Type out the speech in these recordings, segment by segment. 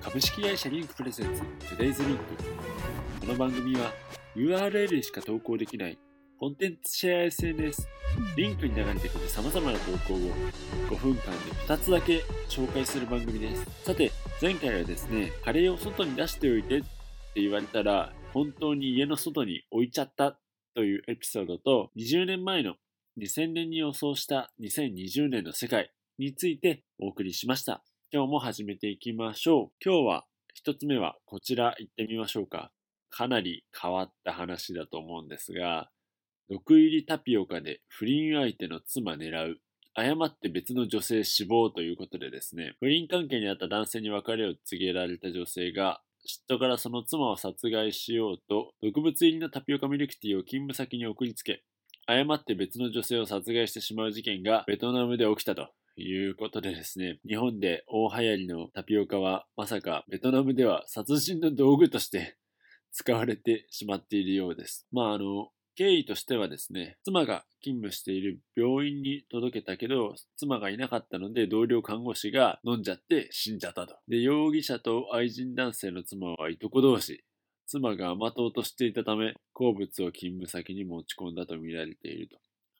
株式会社リンクプレゼンツ Today's リンク。この番組は URL しか投稿できないコンテンツシェア SNS リンクに流れてくる様々な投稿を5分間で2つだけ紹介する番組です。さて前回はですねカレーを外に出しておいてって言われたら本当に家の外に置いちゃったというエピソードと20年前の2000年に予想した2020年の世界についてお送りしました今日も始めていきましょう。今日は一つ目はこちら行ってみましょうか。かなり変わった話だと思うんですが、毒入りタピオカで不倫相手の妻狙う。誤って別の女性死亡ということでですね、不倫関係にあった男性に別れを告げられた女性が、嫉妬からその妻を殺害しようと、毒物入りのタピオカミルクティーを勤務先に送りつけ、誤って別の女性を殺害してしまう事件がベトナムで起きたということでですね、日本で大流行りのタピオカはまさかベトナムでは殺人の道具として使われてしまっているようです。まああの、経緯としてはですね、妻が勤務している病院に届けたけど、妻がいなかったので同僚看護師が飲んじゃって死んじゃったと。で、容疑者と愛人男性の妻はいとこ同士。妻が甘党としていたため、好物を勤務先に持ち込んだと見られていると。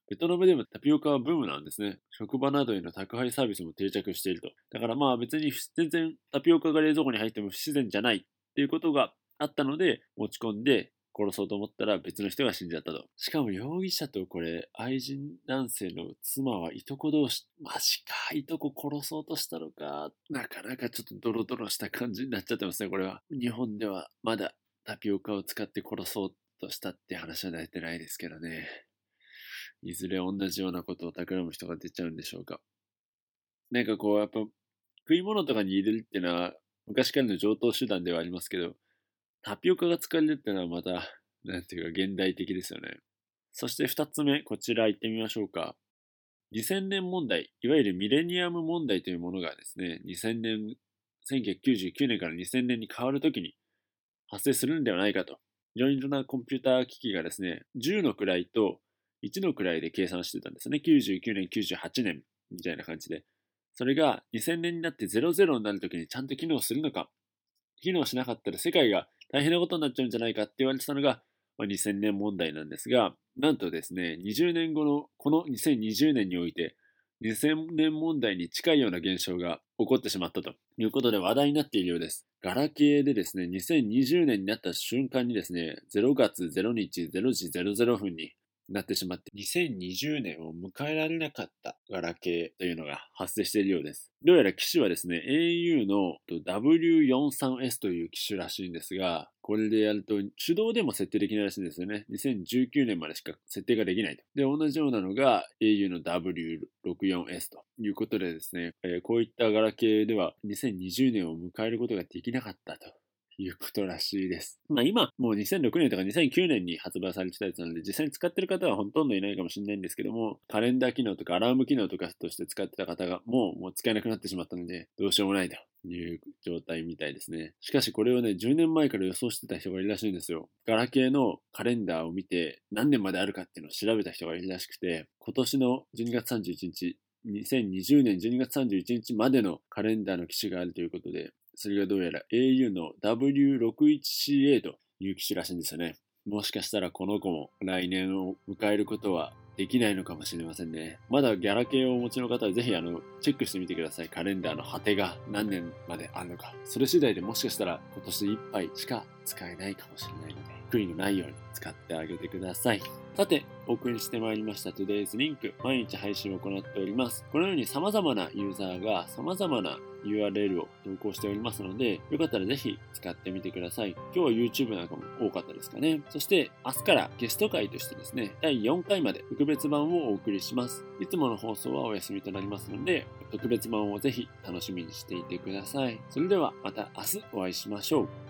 ベトナムでもタピオカはブームなんですね。職場などへの宅配サービスも定着していると。だからまあ別に全然タピオカが冷蔵庫に入っても不自然じゃないっていうことがあったので持ち込んで殺そうと思ったら別の人が死んじゃったと。しかも容疑者とこれ愛人男性の妻はいとこ同士。マジか、いとこ殺そうとしたのか。なかなかちょっとドロドロした感じになっちゃってますね、これは。日本ではまだタピオカを使って殺そうとしたって話は出てないですけどね。いずれ同じようなことを企む人が出ちゃうんでしょうか。なんかこう、やっぱ、食い物とかに入れるっていうのは、昔からの上等手段ではありますけど、タピオカが使われるってのはまた、なんていうか現代的ですよね。そして二つ目、こちら行ってみましょうか。2000年問題、いわゆるミレニアム問題というものがですね、2000年、1999年から2000年に変わるときに発生するんではないかと。いろいろなコンピューター機器がですね、10の位と1の位で計算してたんですね。99年、98年みたいな感じで。それが2000年になって00になるときにちゃんと機能するのか。機能しなかったら世界が大変なことになっちゃうんじゃないかって言われてたのが、まあ、2000年問題なんですが、なんとですね、20年後のこの2020年において、2000年問題に近いような現象が起こってしまったということで話題になっているようです。ガラケーでですね、2020年になった瞬間にですね、0月0日0時00分になってしまって、2020年を迎えられなかったガラケーというのが発生しているようです。どうやら機種はですね、au の W43S という機種らしいんですが、これでやると手動でも設定できないらしいんですよね。2019年までしか設定ができないと。で、同じようなのが au の W64S ということでですね、えー、こういったガラケーでは2020年を迎えることができなかったと。いうことらしいです。まあ今、もう2006年とか2009年に発売されてたやつなので、実際に使ってる方はほとんどいないかもしれないんですけども、カレンダー機能とかアラーム機能とかとして使ってた方が、もうもう使えなくなってしまったので、どうしようもないと。いう状態みたいですね。しかしこれをね、10年前から予想してた人がいるらしいんですよ。ガラケーのカレンダーを見て何年まであるかっていうのを調べた人がいるらしくて、今年の12月31日、2020年12月31日までのカレンダーの機種があるということで、それがどうやら au の W61CA という機種らしいんですよね。もしかしたらこの子も来年を迎えることはできないのかもしれませんね。まだギャラ系をお持ちの方はぜひあの、チェックしてみてください。カレンダーの果てが何年まであるのか。それ次第でもしかしたら今年いっぱいしか使えないかもしれないので、悔いのないように使ってあげてください。さて、お送りしてまいりました Today's Link 毎日配信を行っております。このように様々なユーザーが様々な URL を投稿しておりますので、よかったらぜひ使ってみてください。今日は YouTube なんかも多かったですかね。そして明日からゲスト会としてですね、第4回まで特別版をお送りします。いつもの放送はお休みとなりますので、特別版をぜひ楽しみにしていてください。それではまた明日お会いしましょう。